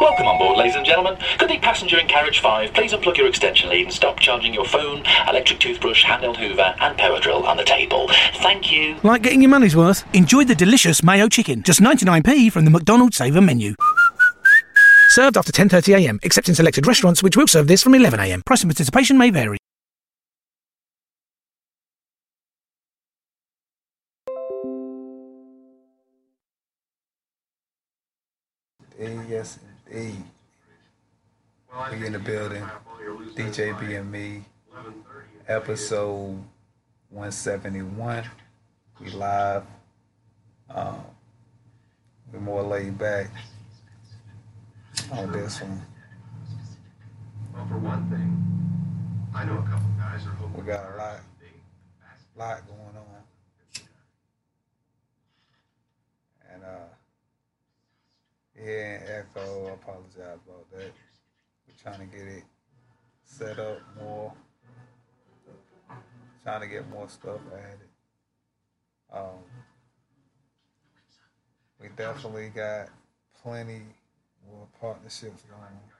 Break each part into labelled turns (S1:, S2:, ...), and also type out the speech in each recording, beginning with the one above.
S1: Welcome on board, ladies and gentlemen. Could the passenger in carriage 5 please unplug your extension lead and stop charging your phone, electric toothbrush, handheld hoover, and power drill on the table? Thank you.
S2: Like getting your money's worth? Enjoy the delicious mayo chicken, just 99p from the McDonald's Saver menu. Served after 10.30am, except in selected restaurants which will serve this from 11am. Price and participation may vary.
S3: Yes, indeed. We in the building. DJ BME. Episode 171. We live. Um, we're more laid back on this one.
S4: Well, for one thing, I know a couple guys are hoping.
S3: We got a lot, lot going on. And uh, Echo, I apologize about that. We're trying to get it set up more. Trying to get more stuff added. Um, we definitely got plenty more partnerships going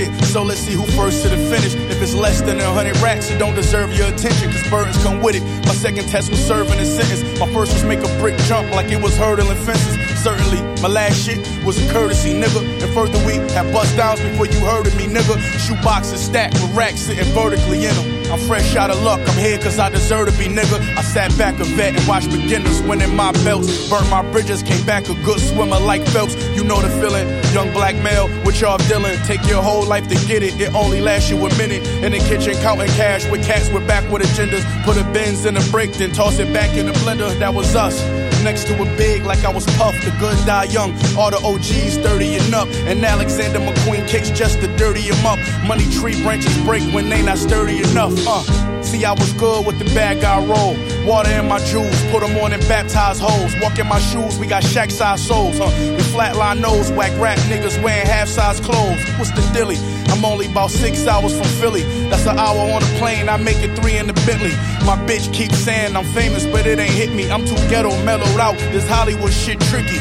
S5: shit, so let's see who first to the finish. If it's less than a hundred racks, it don't deserve your attention, cause burdens come with it. My second test was serving a sentence. My first was make a brick jump like it was hurdling fences. Certainly, my last shit was a courtesy, nigga. And further, we had bust downs before you heard of me, nigga. Shoe boxes stacked with racks sitting vertically in them. I'm fresh out of luck, I'm here cause I deserve to be, nigga. I sat back a vet and watched beginners winning my belts. Burnt my bridges, came back a good swimmer like Phelps. You know the feeling, young black male with y'all dealing. Take your whole life to get it, it only lasts you a minute. In the kitchen, counting cash with cats with backward agendas. Put a Benz in a brick, then toss it back in the blender. That was us. Next to a big like I was Puff, the good die young. All the OGs 30 and up. And Alexander McQueen kicks just to dirty him up. Money tree branches break when they not sturdy enough. Uh, see, I was good with the bad guy roll. Water in my jewels, put them on and baptize hoes. Walk in my shoes, we got shack size souls. Huh? With flatline nose, whack rap niggas wearing half size clothes. What's the dilly? I'm only about six hours from Philly. That's an hour on a plane, I make it three in the Bentley. My bitch keeps saying I'm famous, but it ain't hit me. I'm too ghetto, mellowed out. This Hollywood shit tricky.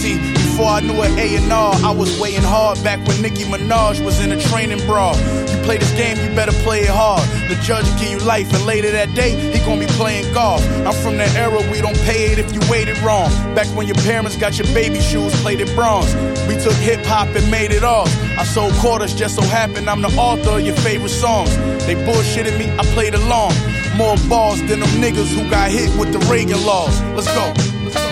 S5: See, before I knew an A&R, I was weighing hard back when Nicki Minaj was in a training bra. You play this game, you better play it hard. The judge give you life, and later that day, he gonna be playing golf. I'm from that era, we don't pay it if you waited wrong. Back when your parents got your baby shoes plated bronze. We took hip hop and made it off. I sold quarters, just so happened I'm the author of your favorite songs. They bullshitted me, I played along. More balls than them niggas who got hit with the Reagan laws. Let's go. Let's go.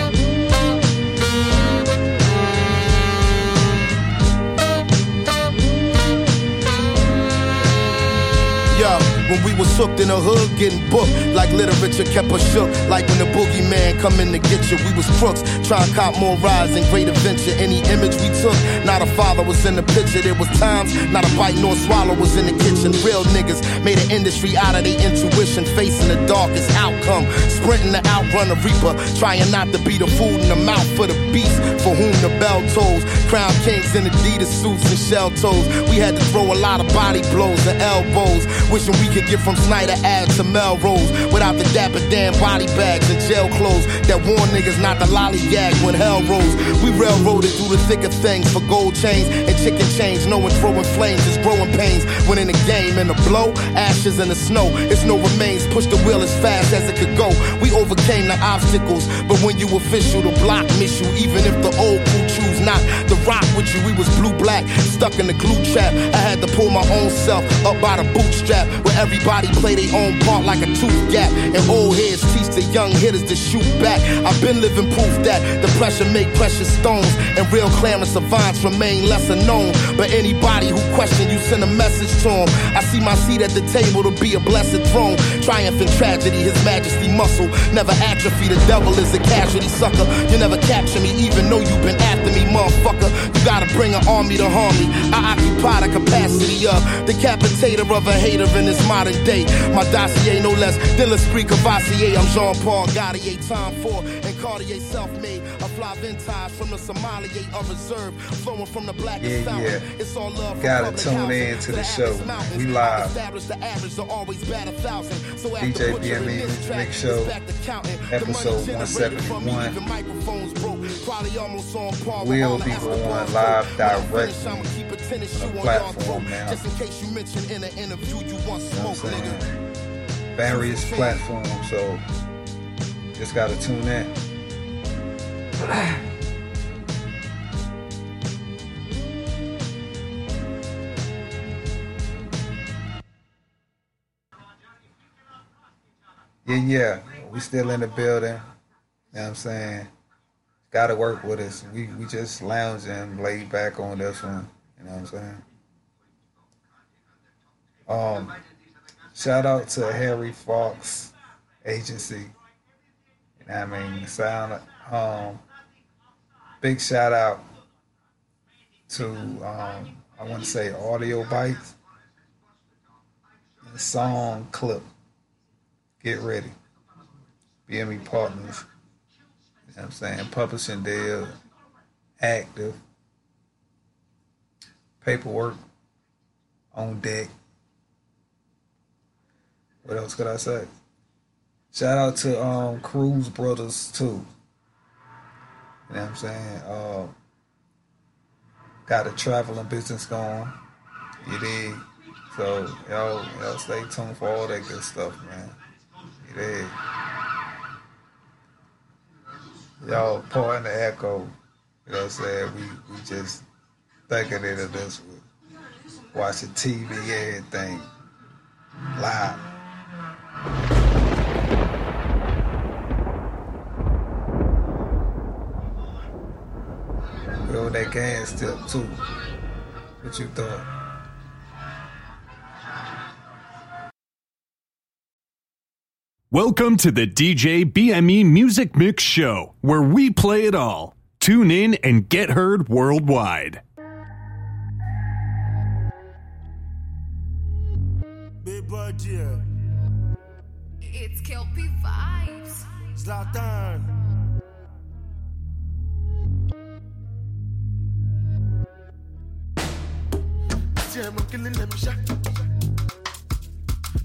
S6: When we was hooked in the hood, getting booked. Like literature kept us shook. Like when the boogeyman come in to get you, we was crooks. Trying to cop more rides and great adventure. Any image we took, not a father was in the picture. There was times, not a bite nor swallow was in the kitchen. Real niggas made an industry out of their intuition, facing the darkest outcome. Sprinting to outrun the reaper, trying not to be the food in the mouth for the beast for whom the bell tolls. Crown kings in Adidas suits and shell toes. We had to throw a lot of body blows and elbows, wishing we could get from Snyder Ave to Melrose without the dapper damn body bags and jail clothes that warn niggas not to lollygag when hell rolls. We railroaded through the thick of things for gold chains and chicken chains, knowing throwing flames is growing pains. When in the game, in the blow, ashes in the snow, it's no remains. Push the wheel as fast as it could go. We overcame the obstacles, but when you official, the block miss you. Even if the old crew choose not to rock with you, we was blue black, stuck in the glue trap. I had to pull my own self up by the bootstrap, where everybody play their own part like a tooth gap. And old heads teach the young hitters to shoot back. I've been living proof that the pressure make precious stones, and real clamorous savants remain lesser known. But anybody who question you, send a message to him. I see my seat at the table to be a blessed throne. Triumph in tragedy, his majesty muscle never atrophy. The devil is a casualty sucker. You never capture me, even though you've been after me, motherfucker. You gotta bring an army to harm me. I occupy the capacity of decapitator of a hater in this modern day. My dossier no less than l'esprit Cavassier. I'm Jean Paul Gaultier, time for and Cartier self made. A fly vintage from the Somalia of reserve, flowing from the black
S3: Yeah, yeah.
S6: It's all love.
S3: Gotta tune in to the show. We live.
S6: Establish the average to always bat a thousand. So after
S3: DJ BME Mix Show,
S6: back to counting. The money
S3: episode
S6: generated from me
S3: 171.
S6: leaving microphones broke. Quality almost on par with
S3: Will
S6: all the
S3: be going live
S6: broke. Finish, a
S3: on
S6: your
S3: platform
S6: throat.
S3: now.
S6: Just in case you mention in an interview you once
S3: You know
S6: nigga.
S3: Various platforms, so just gotta tune in. Yeah, yeah. We still in the building. You know what I'm saying? Gotta work with us. We we just lounging, laid back on this one. You know what I'm saying? Um, shout out to Harry Fox Agency. You know what I mean? Sound um big shout out to um I want to say Audio Bites. Song clip. Get ready. BME Partners. You know what I'm saying? Publishing deal. Active. Paperwork on deck. What else could I say? Shout out to um Cruz Brothers too. You know what I'm saying? Uh, got a traveling business going. You dig? So y'all y'all stay tuned for all that good stuff, man. You dig? Y'all pardon the echo. You know what I'm saying? We we just thinking it of this watching TV, everything live. Yo, that gas tip too. What you thought?
S7: Welcome to the DJ BME Music Mix Show, where we play it all. Tune in and get heard worldwide.
S8: Budget.
S9: It's Kelpie Vibes.
S8: Zlatan. See, I'm killing them shot.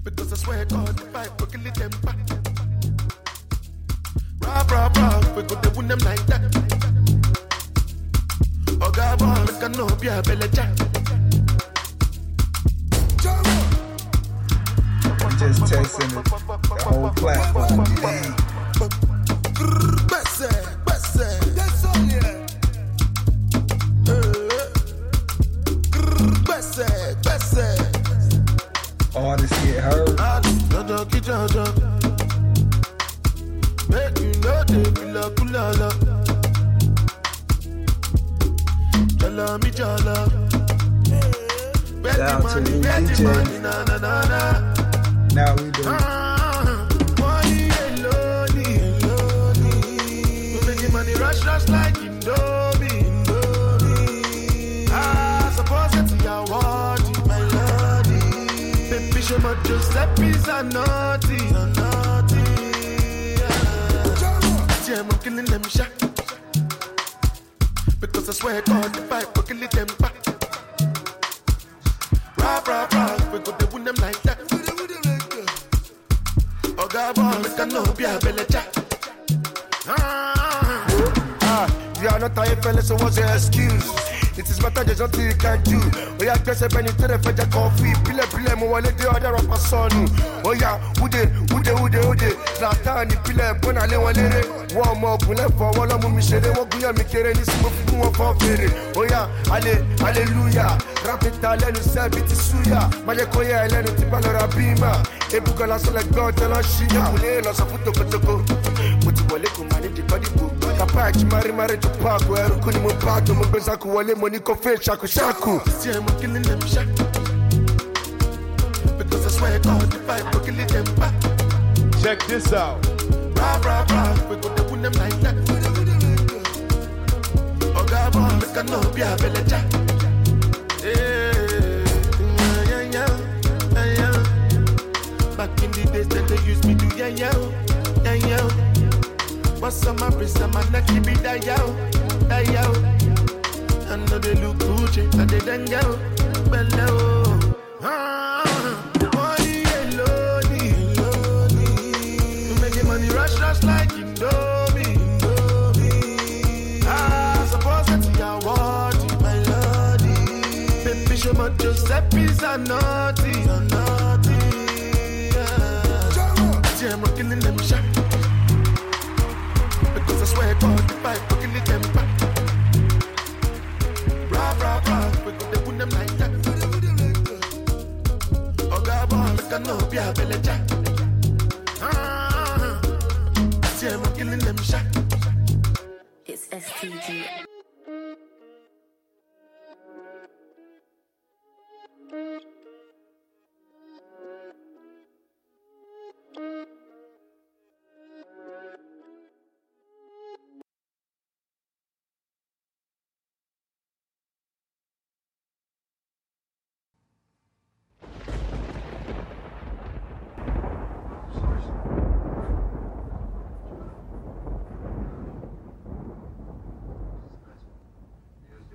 S8: Because I swear God, if I go kill them back. Rah, rah, rah, we go to win them like that. Oh, God, boy, make a no be a belly jack.
S3: Just texting the, the whole platform.
S8: Besse.
S3: artists get.
S8: Jojo. Make you know they feel a kulala. Jala mi jala. Bet
S3: Shout out to
S8: money,
S3: you,
S8: bet the
S3: DJ. Now we do.
S8: Ah, money money rush, rush like my lordy. Baby, Giuseppe's a naughty, a naughty. Yeah, I'm killing them shot. Because I swear God, if I fuck kill them back. Rah, rah, we go to win them like that. Boy, make a no be a belly jack. Ah,
S10: Ah, you are not a fella, so what's your excuse? It is better there's nothing you can do. Oh yeah, just a penny to the fetch a coffee. Pile pile mo wale de other rapper son. Oh yeah, ude ude ude ude. Zlatan ni pile bona le wale re. One more pule for wala mu mi shere wo guya mi kere ni simo fu mo for fere. Oh yeah, ale hallelujah. Rap it lẹ́nu sẹ́bi ti suya. Májẹ̀ kó yẹ ẹlẹ́nu ti bá lọ́ra bímà. Ebúkọ lásán lẹ gbọ́ tẹ́lọ̀ ṣíyà. Kùlé lọ sọ fún tokotoko. Mo ti wọlé kò máa ní dìkọ́ dìbò. Kàpá ẹ̀jì máa rí máa rí tó páàkó ẹrú ni mo bá tó mo gbé sáku wọlé mo ní kó fẹ́ ṣàkóṣàkó.
S8: see, I'm killing them shot. Because I swear God, if I fuck kill them back.
S11: Check this out.
S8: Rah, rah, rah, we go to win them like that. Oh, God, boy, make a no be a belly. Yeah, yeah, yeah, yeah, yeah. Back in the days that they used me to yeah, yeah, yeah, yeah. And my neck, keep it that yo, that yo. I know they look Gucci, I they then go below. Ah, money alone, alone. Making money rush, rush like Indomie, Indomie. Ah, suppose it's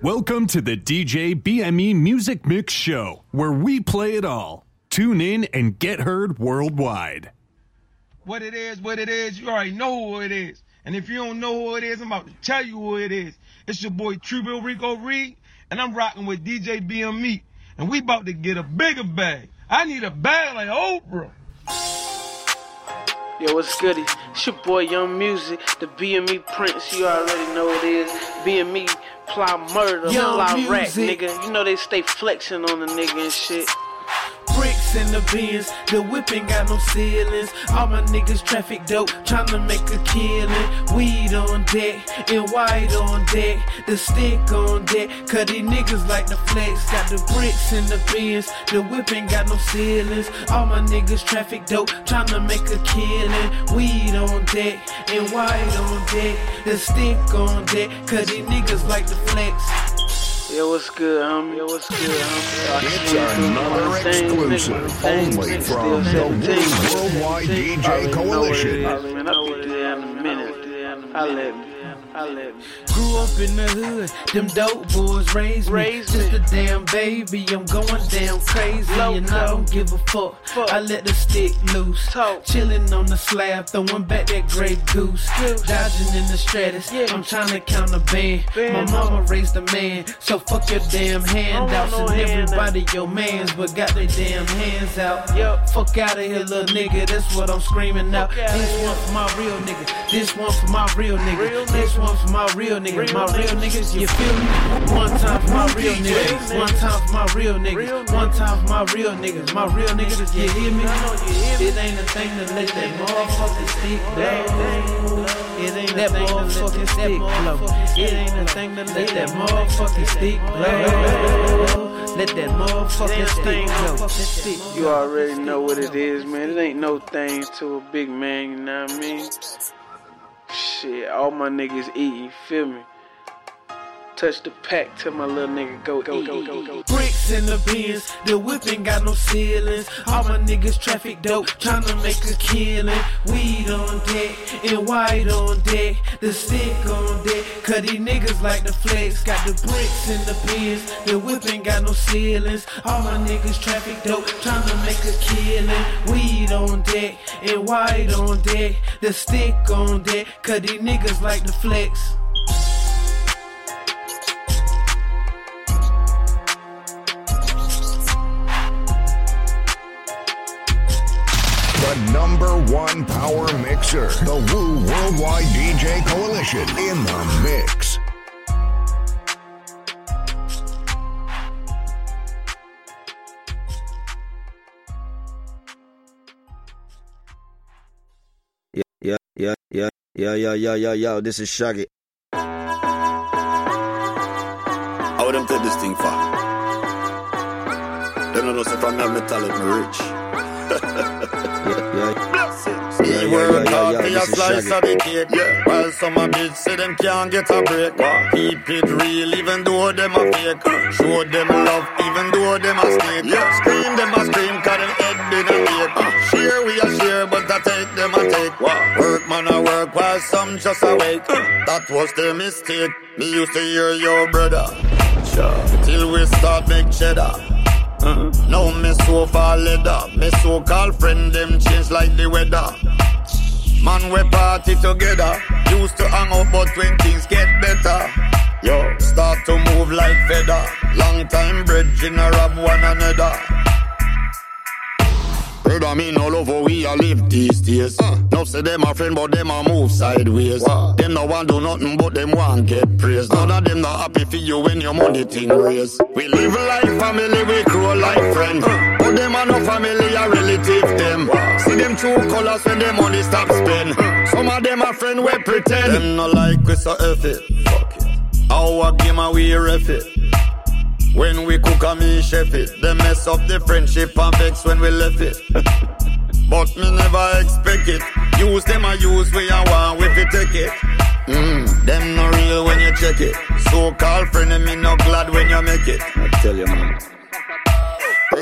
S7: Welcome to the DJ BME Music Mix Show, where we play it all. Tune in and get heard worldwide.
S12: What it is, what it is, you already know who it is. And if you don't know who it is, I'm about to tell you who it is. It's your boy Trubil Rico Reed, and I'm rocking with DJ BME. And we about to get a bigger bag. I need a bag like Oprah.
S13: Yo, what's goody? It's your boy Young Music, the BME Prince, you already know it is. BME, ply murder,
S14: Young
S13: fly rack,
S14: Music.
S13: nigga. You know they stay flexing on the nigga and shit.
S14: Bricks in the bins, the whip ain't got no ceilings. All my niggas traffic dope, tryna make a killing. Weed on deck, and white on deck, the stick on deck. Cause these niggas like the flex. Got the bricks in the bins, the whip ain't got no ceilings. All my niggas traffic dope, tryna make a killing. Weed on deck, and white on deck, the stick on deck. Cause these niggas like the flex.
S13: Yo, what's good, homie? Yo, what's good, homie?
S15: It's another exclusive only from the Worldwide DJ Coalition.
S13: Man, I'll be there in a minute. I'll let let me.
S14: Grew up in the hood, them dope boys raised me.
S13: Raised
S14: Just a damn baby, I'm going damn crazy, and I don't give a fuck. I let the stick loose, Talk. chilling on the slab, throwing back that great goose, dodging in the stratus. I'm trying to count a band. My mama raised a man, so fuck your damn handouts
S13: no
S14: and
S13: handout.
S14: everybody your mans, but got their damn hands out. Fuck out of here, little nigga. That's what I'm screaming out. This one for my real nigga. This one for my real nigga. This one one for my real niggas, my real niggas, you feel me? One time for my real niggas, one time for my real niggas, one time for my real niggas, my real niggas, you hear me? It ain't a thing to let that motherfucking stick blow. It ain't that motherfucking stick blow. It ain't a thing to let that motherfucking stick blow. Let that motherfucking stick blow.
S13: You already know what it is, man. It ain't no thing to a big man, you know what I mean? Shit, all my niggas eat, feel me? Touch the pack till my little nigga go, go, go, go, go.
S14: Bricks in the bins, the whip ain't got no ceilings. All my niggas traffic dope, tryna make a killing. Weed on deck, and white on deck, the stick on deck. Cause these niggas like the flex, got the bricks in the bins, the whip ain't got no ceilings. All my niggas traffic dope, tryna make a killing. Weed on deck, and white on deck, the stick on deck. Cause these niggas like the flex.
S15: the number one power mixer, the Woo Worldwide DJ Coalition in the mix.
S16: Yeah, yeah, yeah, yeah, yeah, yeah, yeah, yeah. This is Shaggy.
S17: How would them take this thing for? They don't know if I'm not metallic, me rich.
S16: Yeah,
S17: yeah,
S18: work
S16: yeah,
S18: hard
S16: yeah,
S18: for
S16: this
S18: your
S16: is
S18: slice of the cake. While some a bitch say them can't get a break. Keep it real even though them a fake. Show them love even though them a snake. Scream them a scream cause them head been a ache. Ah. Share we a share but I take them a take. Work man a work while some just awake. Ah. That was their mistake. Me used to hear your brother. Till we start make cheddar. Uh, now me so far leather. Me so called friend them change like the weather. Man we party together. Used to hang out but when things get better. Yo, start to move like feather. Long time bridge in a rob one another. Brother, me no love how we a live these days. No say them a friend, but them a move sideways. Them no want do nothing, but them want get praised. None of them not happy for you when your money thing raise. We live like family, we grow like friends. But them are no family, a relative them. See them true colors when them money stop spend. Some of them a friend we pretend. Them no like we so it. Fuck it. Our game a we ref it. When we cook and me chef it, they mess up the friendship and vex when we left it. but me never expect it. Use them I use we a want we fi take it. Mm, them no real when you check it. So called friend and me no glad when you make it.
S16: I tell you, man.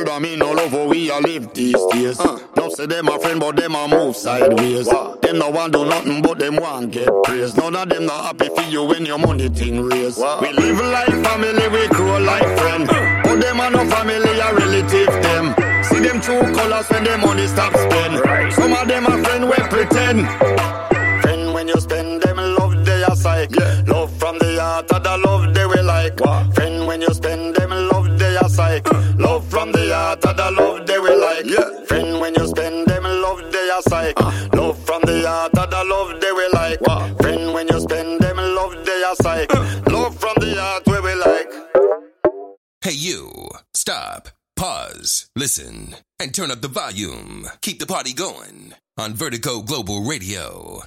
S17: Brother, me no love how we a live these days. No say them a friend, but them a move sideways. Them no want do nothing, but them want get praised. None of them not happy for you when your money thing raise. We live like family, we grow like friend. But them a no family, a relative them. See them true colors when them money stop spend. Right. Some of them a friend we pretend. Friend when you spend them love they a psych. Love from the heart of the love they will like. Friend
S19: Hey, you. Stop. Pause. Listen. And turn up the volume. Keep the party going on Vertigo Global Radio.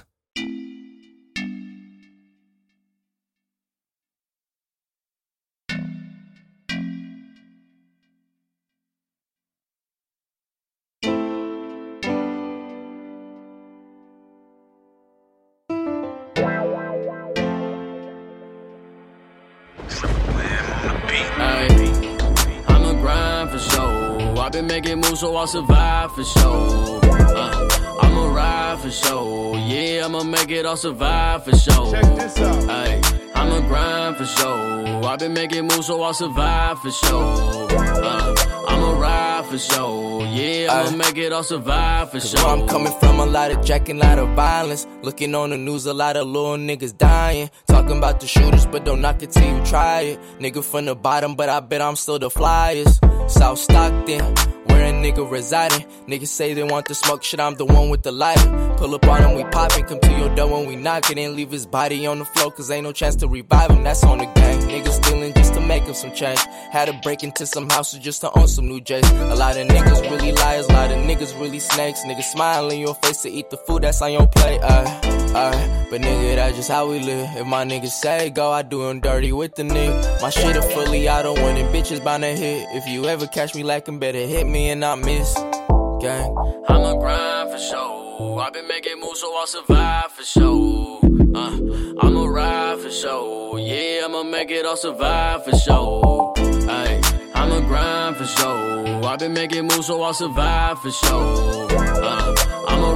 S20: Been making moves so I'll survive for sure. Uh, I'ma ride for sure. Yeah, I'ma make it, I'll survive for sure. Check this out. Ayy, I'm a grind for sure. I've been making moves so I'll survive for sure. Uh, I'ma ride for sure. Yeah, I'ma make it, I'll survive for
S21: Cause
S20: sure.
S21: where I'm coming from, a lot of jacking, a lot of violence. Looking on the news, a lot of little niggas dying. Talking about the shooters, but don't knock it till you try it. Nigga from the bottom, but I bet I'm still the flyest. South Stockton, wearing
S22: nigga residing. Niggas say they want the smoke shit, I'm the one with the lighter. Pull up on him, we poppin', come to your door when we knockin', and leave his body on the floor, cause ain't no chance to revive him, that's on the gang. Niggas stealing just to make him some change. Had to break into some houses just to own some new J's. A lot of niggas really liars, a lot of niggas really snakes. Niggas smile in your face to eat the food that's on your plate, uh. Uh, but nigga, that's just how we live. If my niggas say go, I do them dirty with the nigga. My shit a fully auto winning, bitches bound to hit. If you ever catch me lacking, better hit me and not miss. Gang.
S20: I'ma grind for sure. I've been making moves so I'll survive for sure. Uh, I'ma ride for sure. Yeah, I'ma make it, I'll survive for sure. Ay, I'ma grind for sure. I've been making moves so I'll survive for sure. Uh,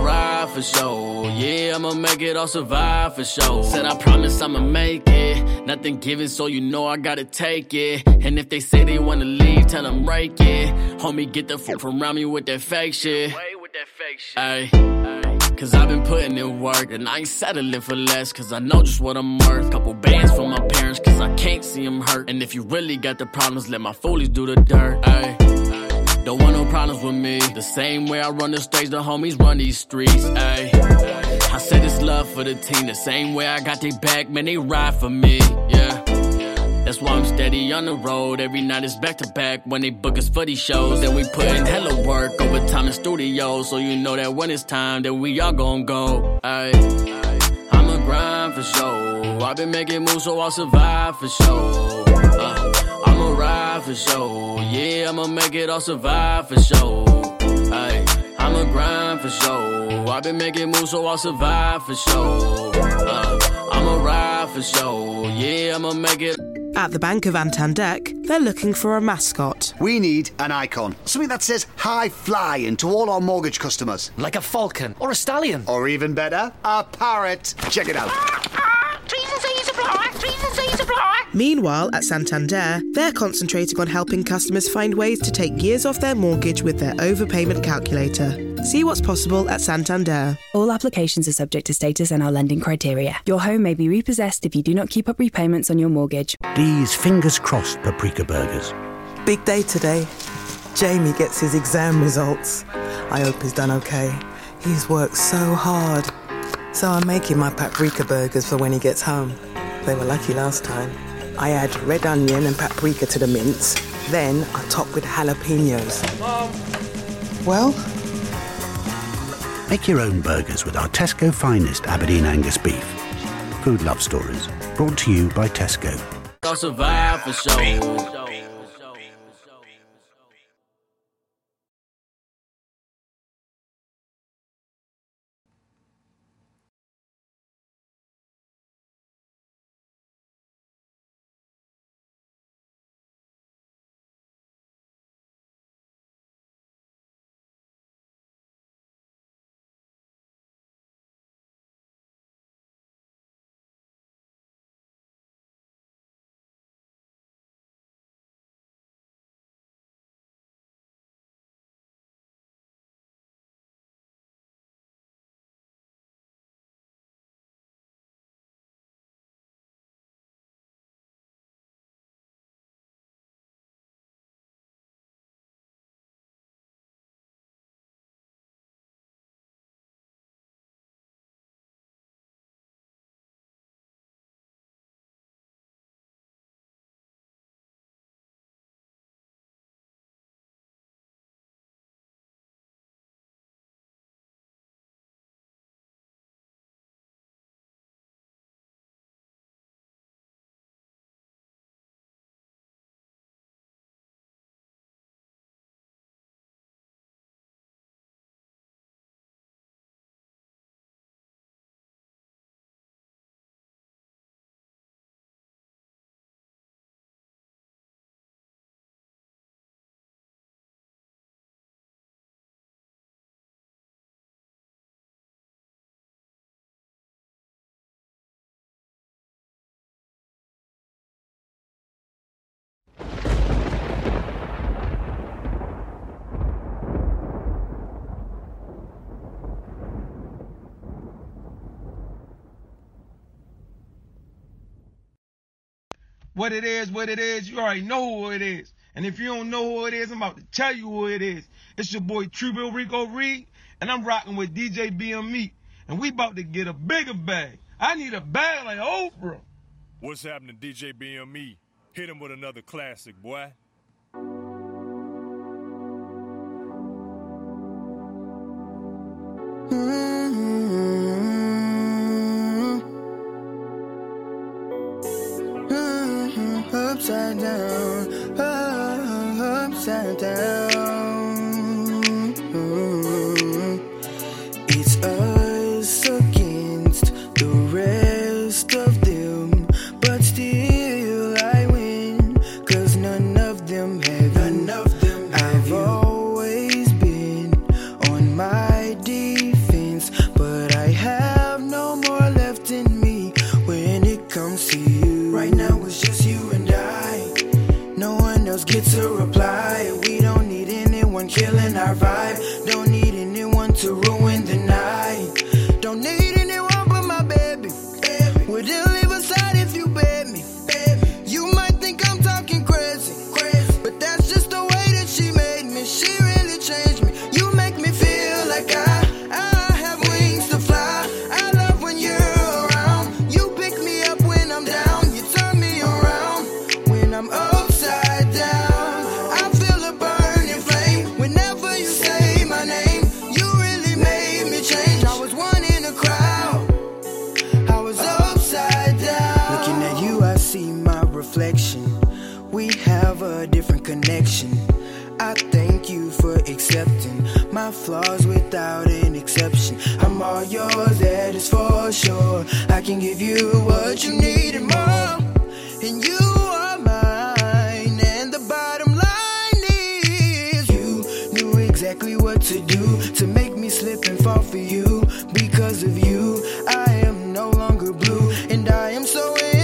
S20: ride for sure. Yeah, I'ma make it, I'll survive for sure. Said I promise I'ma make it. Nothing given, so you know I gotta take it. And if they say they wanna leave, tell them break it. Homie, get the fuck from around me with that fake shit. Ay, cause I've been putting in work and I ain't settling for less cause I know just what I'm worth. Couple bands for my parents cause I can't see them hurt. And if you really got the problems, let my foolies do the dirt. Ay. Don't want no problems with me. The same way I run the stage, the homies run these streets. I said it's love for the team. The same way I got they back, man, they ride for me. Yeah. That's why I'm steady on the road. Every night is back to back when they book us for these shows. Then we put in hella work over time in studio. So you know that when it's time, that we all gon' go. Ayy. I'ma grind for sure. I've been making moves so I'll survive for sure. Ride for sure. Yeah, I'ma make it, I'll survive for sure. Ay, I'ma grind for sure. I've been making moves so I'll survive for sure. Uh, I'ma ride for sure. Yeah, I'ma make it.
S23: At the Bank of Antandek, they're looking for a mascot.
S24: We need an icon. Something that says high flying to all our mortgage customers.
S25: Like a falcon or a stallion.
S24: Or even better, a parrot. Check it out.
S23: Meanwhile, at Santander, they're concentrating on helping customers find ways to take years off their mortgage with their overpayment calculator. See what's possible at Santander.
S26: All applications are subject to status and our lending criteria. Your home may be repossessed if you do not keep up repayments on your mortgage.
S27: These fingers crossed paprika burgers.
S28: Big day today. Jamie gets his exam results. I hope he's done okay. He's worked so hard. So I'm making my paprika burgers for when he gets home. They were lucky last time. I add red onion and paprika to the mince. Then I top with jalapenos. Well,
S27: Make your own burgers with our Tesco finest Aberdeen Angus beef. Food love stories brought to you by Tesco.
S12: What it is, what it is, you already know who it is. And if you don't know who it is, I'm about to tell you who it is. It's your boy Trivial Rico Reed, and I'm rocking with DJ BME. And we about to get a bigger bag. I need a bag like Oprah.
S29: What's happening, DJ BME? Hit him with another classic, boy.
S30: exactly what to do to make me slip and fall for you. Because of you, I am no longer blue, and I am so.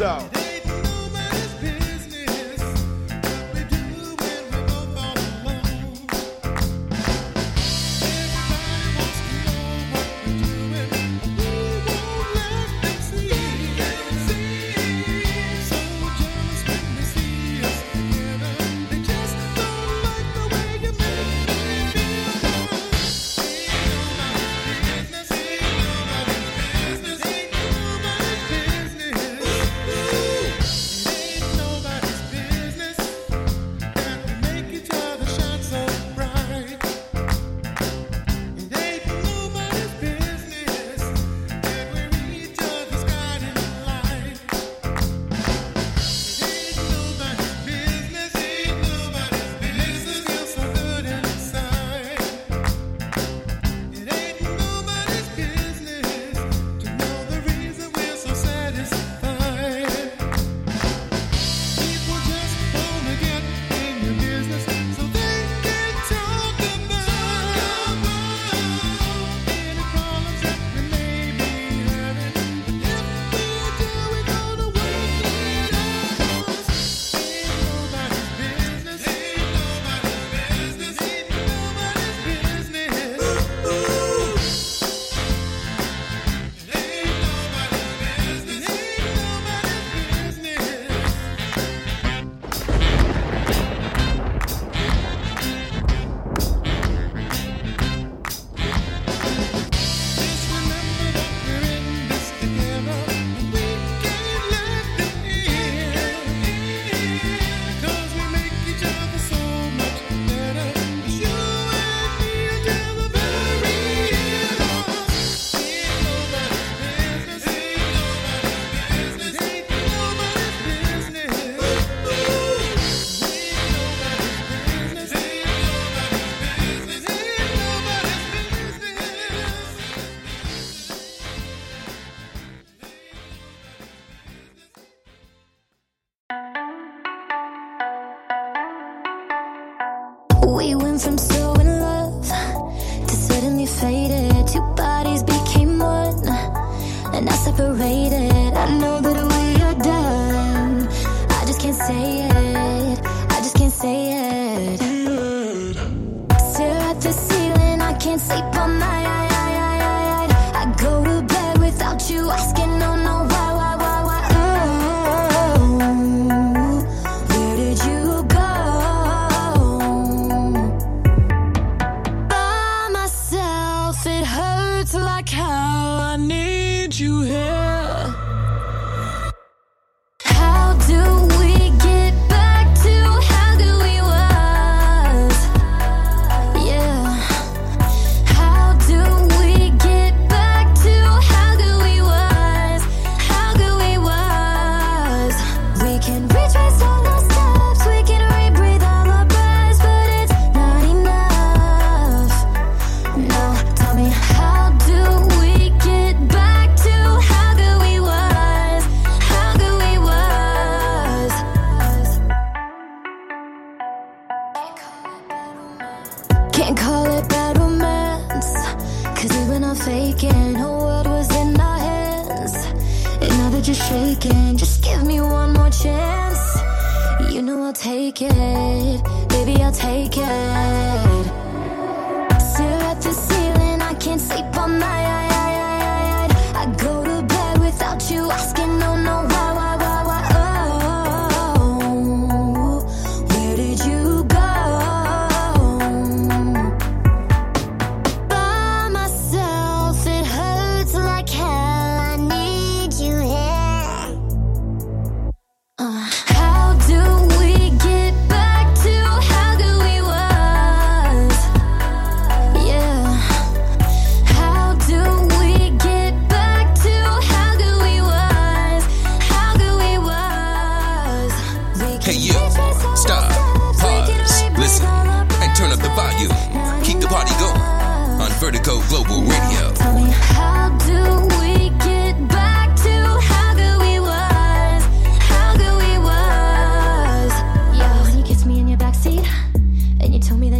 S11: out.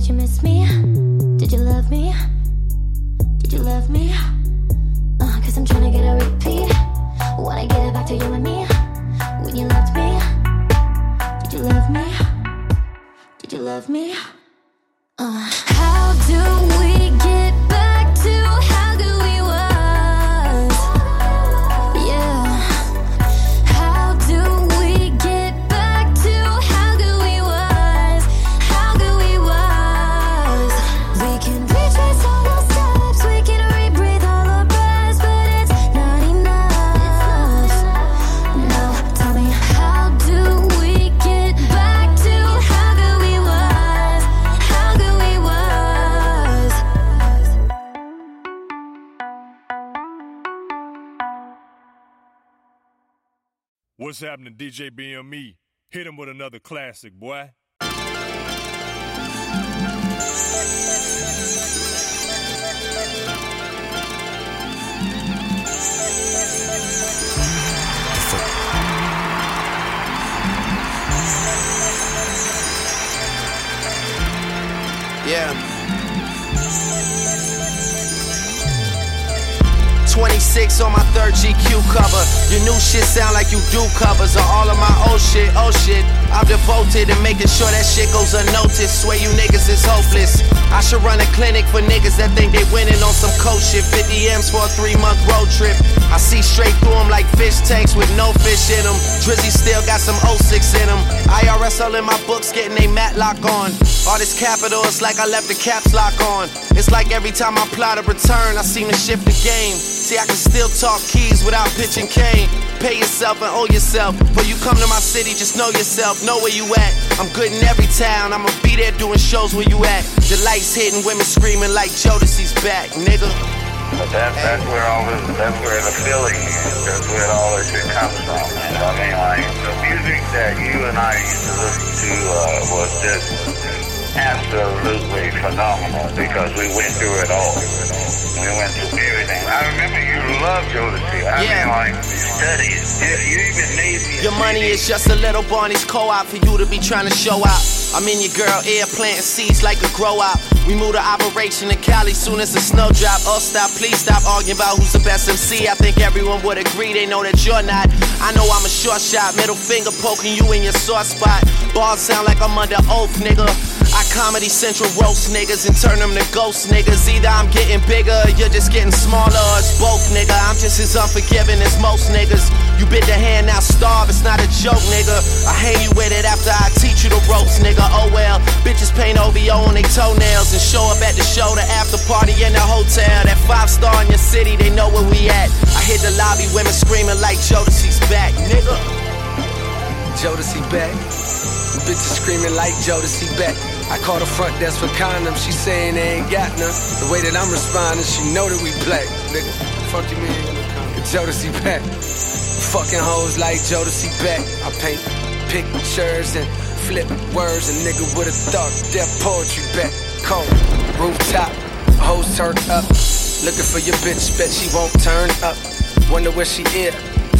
S31: You missed me.
S29: What's happening, DJ BME? Hit him with another classic, boy.
S32: Yeah. 26 on my third GQ cover. Your new shit sound like you do covers of all of my old shit. Oh shit, I'm devoted to making sure that shit goes unnoticed. Swear you niggas is hopeless. I should run a clinic for niggas that think they winning on some cold shit. 50 M's for a three month road trip. I see straight through them like fish tanks with no fish in them. Drizzy still got some 06 in them. IRS all in my books getting they matlock on. All this capital, it's like I left the caps lock on. It's like every time I plot a return, I seem to shift the game. See, I can still talk keys without pitching cane. Pay yourself and owe yourself. But you come to my city, just know yourself, know where you at. I'm good in every town, I'ma be there doing shows where you at. The lights hitting, women screaming like Jodeci's back, nigga.
S33: But that, that's where all this, that's where the feeling is. That's where all this shit comes from. man. I mean, like, the music that you and I used to listen to uh, was just absolutely phenomenal because we went through it all. We went through everything. I remember you loved Jodeci. I
S32: Yeah.
S33: mean, like, studies. You, you even made me.
S32: Your money is just a little Barney's co-op for you to be trying to show out. I'm in your girl ear planting seeds like a grow out. We move the operation in Cali soon as the snow drop. Oh stop, please stop arguing about who's the best MC. I think everyone would agree they know that you're not. I know I'm a short shot, middle finger poking you in your sore spot. Bars sound like I'm under oath, nigga. I comedy central roast niggas and turn them to ghost niggas. Either I'm getting bigger, or you're just getting smaller, or it's both, nigga. I'm just as unforgiving as most niggas. You bit the hand, now starve, it's not a joke, nigga. I hang you with it after I teach you the ropes, nigga. Oh well, bitches paint OVO on their toenails and show up at the show, the after party in the hotel. That five star in your city, they know where we at. I hit the lobby, women screaming like Jodeci's back, nigga.
S22: Jodeci back. Bitches screaming like Jodeci back. I call the front desk for condoms. She saying they ain't got none. The way that I'm responding, she know that we black. Nigga, fuck you mean? Jodeci back. Fucking hoes like Jodeci back. I paint pictures and flip words. A nigga would have thought that poetry back. Cold rooftop, hoes turn up. Looking for your bitch, bet she won't turn up. Wonder where she is.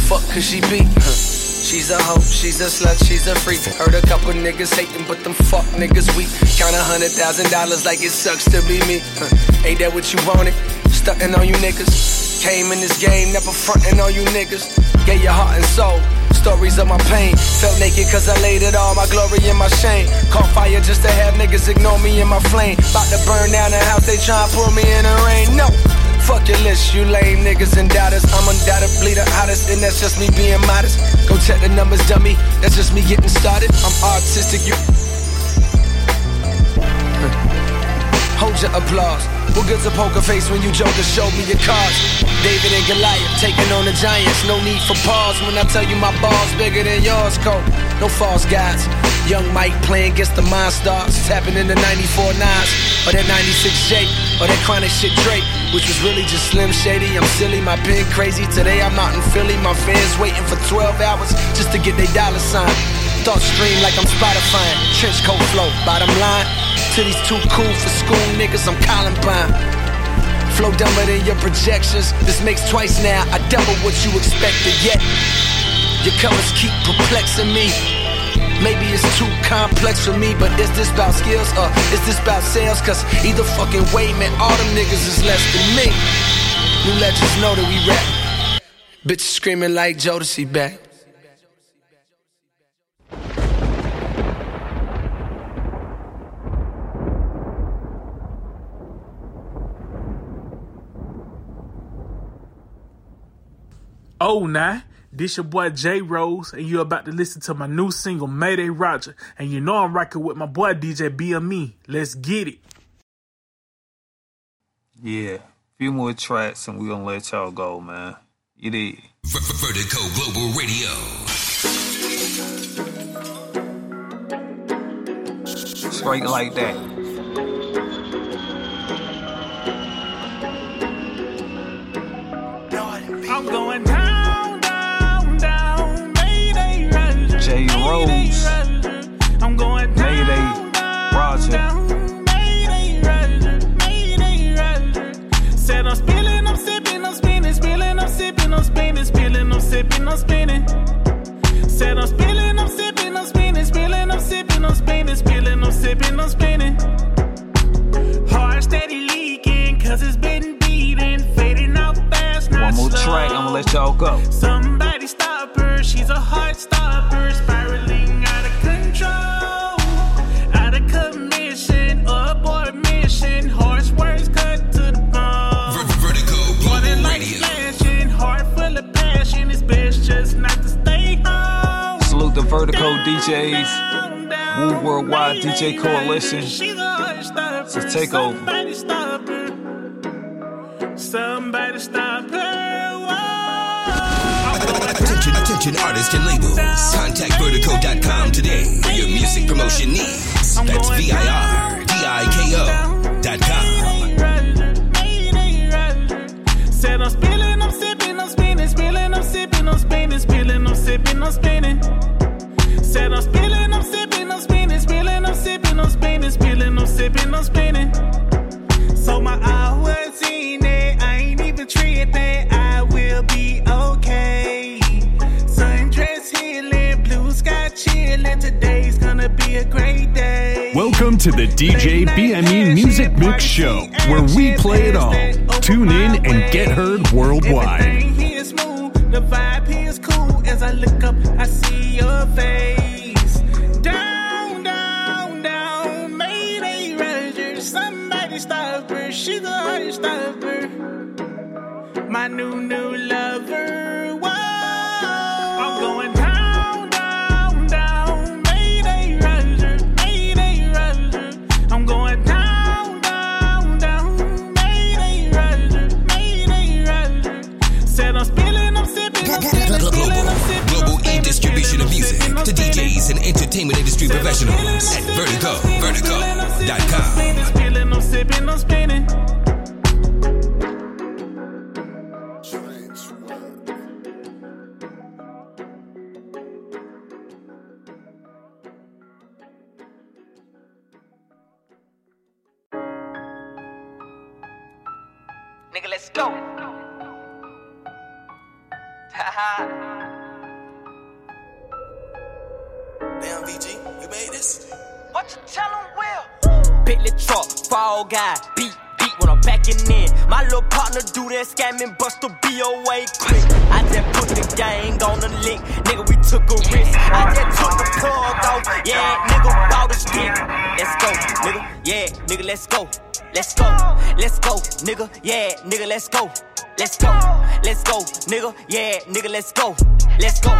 S22: Fuck could she be? Huh. She's a hoe, she's a slut, she's a freak. Heard a couple niggas hating, but them fuck niggas weak. Count a hundred thousand dollars like it sucks to be me. Huh. Ain't that what you wanted? Stunting on you niggas. Came in this game, never fronting on you niggas. Gave your heart and soul. Stories of my pain. Felt naked cause I laid it all, my glory and my shame. Caught fire just to have niggas ignore me in my flame. About to burn down the house, they try pull me in the rain. No. Fuck your list, you lame niggas and doubters. I'm undoubtedly the hottest, and that's just me being modest. Go check the numbers, dummy. That's just me getting started. I'm artistic, you. Hold your applause. What good's a poker face when you jokers show me your cards? David and Goliath taking on the giants. No need for pause when I tell you my balls bigger than yours, Cole. No false guys. Young Mike playing against the mind monsters. Tapping in the 94 nines. Or that 96 J. Or that chronic shit Drake. Which was really just Slim Shady. I'm silly, my pen crazy. Today I'm out in Philly. My fans waiting for 12 hours just to get their dollar sign. Thoughts stream like I'm Spotify. Trench coat flow. Bottom line. These too cool for school niggas, I'm Columbine. Flow dumber than your projections. This makes twice now. I double what you expected. Yet your colors keep perplexing me. Maybe it's too complex for me, but is this about skills or is this about sales? Cause either fucking way, man, all them niggas is less than me. New legends know that we rap. Bitches screaming like Jodeci back.
S34: Oh, nah. This your boy J Rose, and you're about to listen to my new single Mayday Roger. And you know I'm rocking with my boy DJ BME. Let's get it.
S35: Yeah, few more tracks and we're gonna let y'all go, man. You did.
S19: Vertigo Global Radio.
S35: Straight like that.
S34: I'm going
S35: track, I'm gonna let y'all go.
S34: Somebody stop her, she's a heart stopper, spiraling out of control, out of commission, abort mission, harsh words cut to the bone.
S19: Vertigo
S34: More than
S19: Global
S34: like
S19: Radio.
S34: flashing, heart full of passion, it's best just not to stay home.
S35: Salute the Vertigo DJs. Woo Worldwide DJ Coalition.
S34: She's a heart stopper,
S35: It's a takeover.
S34: somebody stop her, somebody stop her.
S19: Attention, attention artists and labels. Contact vertigo.com today for your music promotion needs. That's V-I-R, D-I-K-O dot com.
S34: Said I'm spilling, I'm sipping, I'm spinning, spilling, I'm sipping, I'm spinning, spilling, I'm sipping, I'm spinning. Said I'm spilling, I'm sipping, I'm spinning, spilling, I'm sipping, I'm spinning, spilling, I'm sipping, I'm spinning.
S36: To the DJ BME Music Mix Show, where we play it all. Tune in and get heard worldwide.
S34: The vibe is cool. As I look up, I see your face. Down, down, down, Mayday Roger. Somebody stop her, she's a heart stopper. My new, new lover.
S19: Entertainment industry professionals at Vertigo, Vertigo.com.
S37: VG, you made this?
S38: what you tell 'em, Will? Bentley truck, fall guy, beat, beat when I'm backing in. My little partner do that scamming, bust the BOA quick. I just put the gang on the link, nigga, we took a risk. I just took the plug off, yeah, nigga, bought a stick. Let's go, nigga, yeah, nigga, let's go. Let's go, let's go, nigga, yeah, nigga, let's go. Let's go, let's go, nigga, yeah, nigga, let's go. Let's go,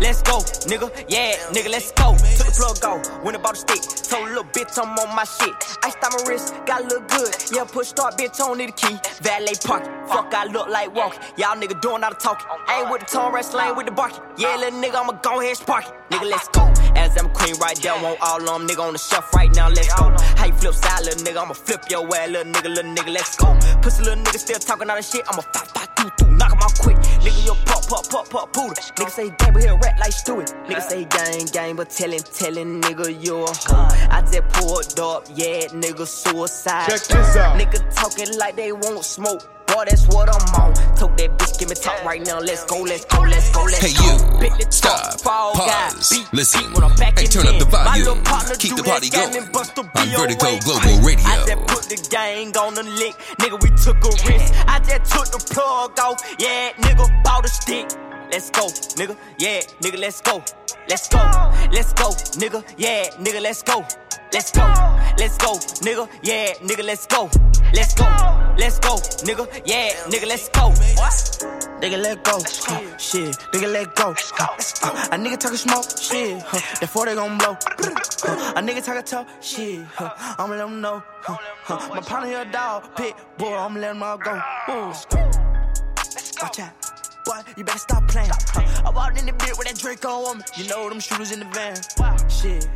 S38: let's go, nigga, yeah, nigga, let's go. Took the plug off, went about the stick. Told little bitch I'm on my shit. Ice on my wrist, got look good. Yeah, push start, bitch, on need a key. Valet park, fuck, I look like walking. Y'all nigga doing all the talking. Ain't with the tone wrestling, with the barking. Yeah, little nigga, I'ma go ahead spark it. Nigga, let's go. As I'm queen right there, want all them, nigga on the shelf right now, let's go. How you flip side, little nigga, I'ma flip your ass, little nigga, little nigga, let's go. Pussy little nigga still talking all the shit, I'ma fat, out quick. Nigga, yo, pop, pop, pop, pop, poodle. Nigga say he gang, but he a rat like Stewie. Nigga say he gang, gang, but tellin', tellin', nigga, you a hoe. Uh. I just pulled up, yeah, nigga, suicide.
S11: Check this out.
S38: Nigga talking like they won't smoke. Boy, that's what I'm on. Told that bitch, give me talk right now. Let's go, let's go, let's go, let's
S19: Hey
S38: go.
S19: Hey, you,
S38: Bentley truck,
S19: stop,
S38: fall guy,
S19: pause,
S38: beat,
S19: listen,
S38: beat when I'm back
S19: hey turn up the volume,
S38: partner
S19: keep the party
S38: that
S19: going
S38: bust the
S19: on
S38: BOA
S19: Vertigo. Global Radio.
S38: I just put the gang on the lick, nigga. We took a risk. I just took the plug off, yeah, nigga. Bought a stick. Let's go, nigga. Yeah, nigga. Let's go. Let's go. Let's go, nigga. Yeah, nigga. Let's go. Let's go. Let's go, nigga. Yeah, nigga. Let's go. Let's go. Let's go, nigga. Yeah, nigga. Let's go.
S37: Nigga, let go. Huh, shit, nigga, let go. Uh, a nigga talking smoke, shit. Huh, therefore they gon' blow. Huh, a nigga talking tough, shit. Huh, I'ma let them know. Huh, huh, my partner here dog, pit boy, I'ma let them all go. Ooh. Watch out. Boy, you better stop playing. Huh, I walked in the bit with that Drake on me. You know them shooters in the van. Shit,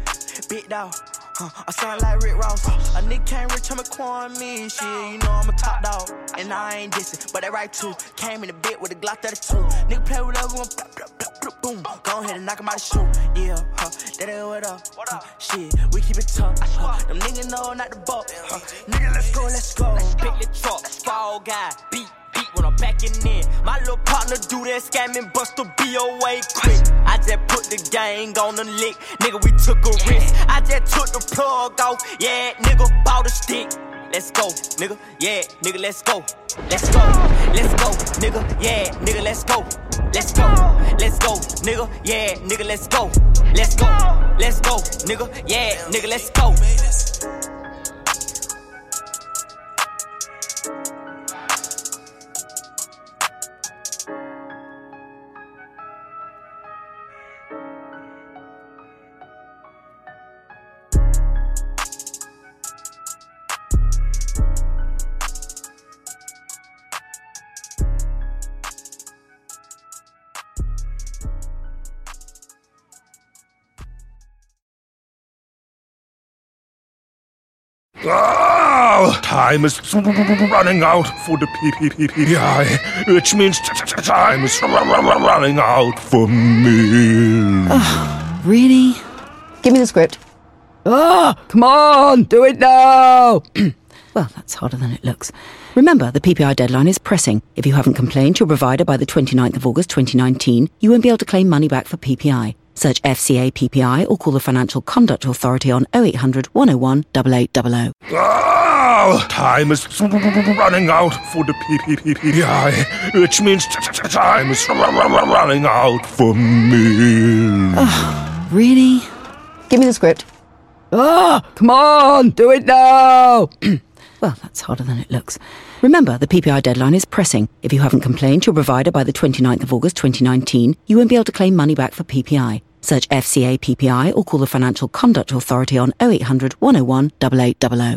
S37: big dog. Huh, I sound like Rick Ross. A nigga can't reach him and me. Shit, you know I'm a top dog. And I ain't dissing, but they right too. Came in the bit with a Glock 32. Nigga play with that one. Blah, blah, blah, boom. Go ahead and knock him out the shoe. Yeah, huh. That ain't what up. Huh, shit, we keep it tough. Huh, them niggas know not the buck. Huh, nigga, let's go, let's go.
S38: Bentley truck, fall guy, beat when I'm backing in. My little partner do that scamming, bust the BOA quick. I just put the gang on the lick, nigga. We took a risk. I just took the plug off, yeah, nigga. Bought a stick. Let's go, nigga. Yeah, nigga. Let's go. Let's go. Let's go, nigga. Yeah, nigga. Let's go. Let's go. Let's go, nigga. Yeah, nigga. Let's go. Let's go. Let's go, nigga. Yeah, nigga. Let's go.
S29: Oh, time is running out for the PPPPI, which means t- t- time is running out for me.
S39: Really? Give me the script.
S40: Ah, come on, do it now. well, that's harder than it looks. Remember, the PPI deadline is pressing. If you haven't complained to your provider by the 29th of August 2019, you won't be able to claim money back for PPI. Search FCA PPI or call the Financial Conduct Authority on 0800 101 8800.
S29: Oh, time is running out for the PPPI, which means time is running out for me.
S40: Really? Give me the script. Ah, come on, do it now. well, that's harder than it looks. Remember, the PPI deadline is pressing. If you haven't complained to your provider by the 29th of August 2019, you won't be able to claim money back for PPI. Search FCA PPI or call the Financial Conduct Authority on 0800 101 8800.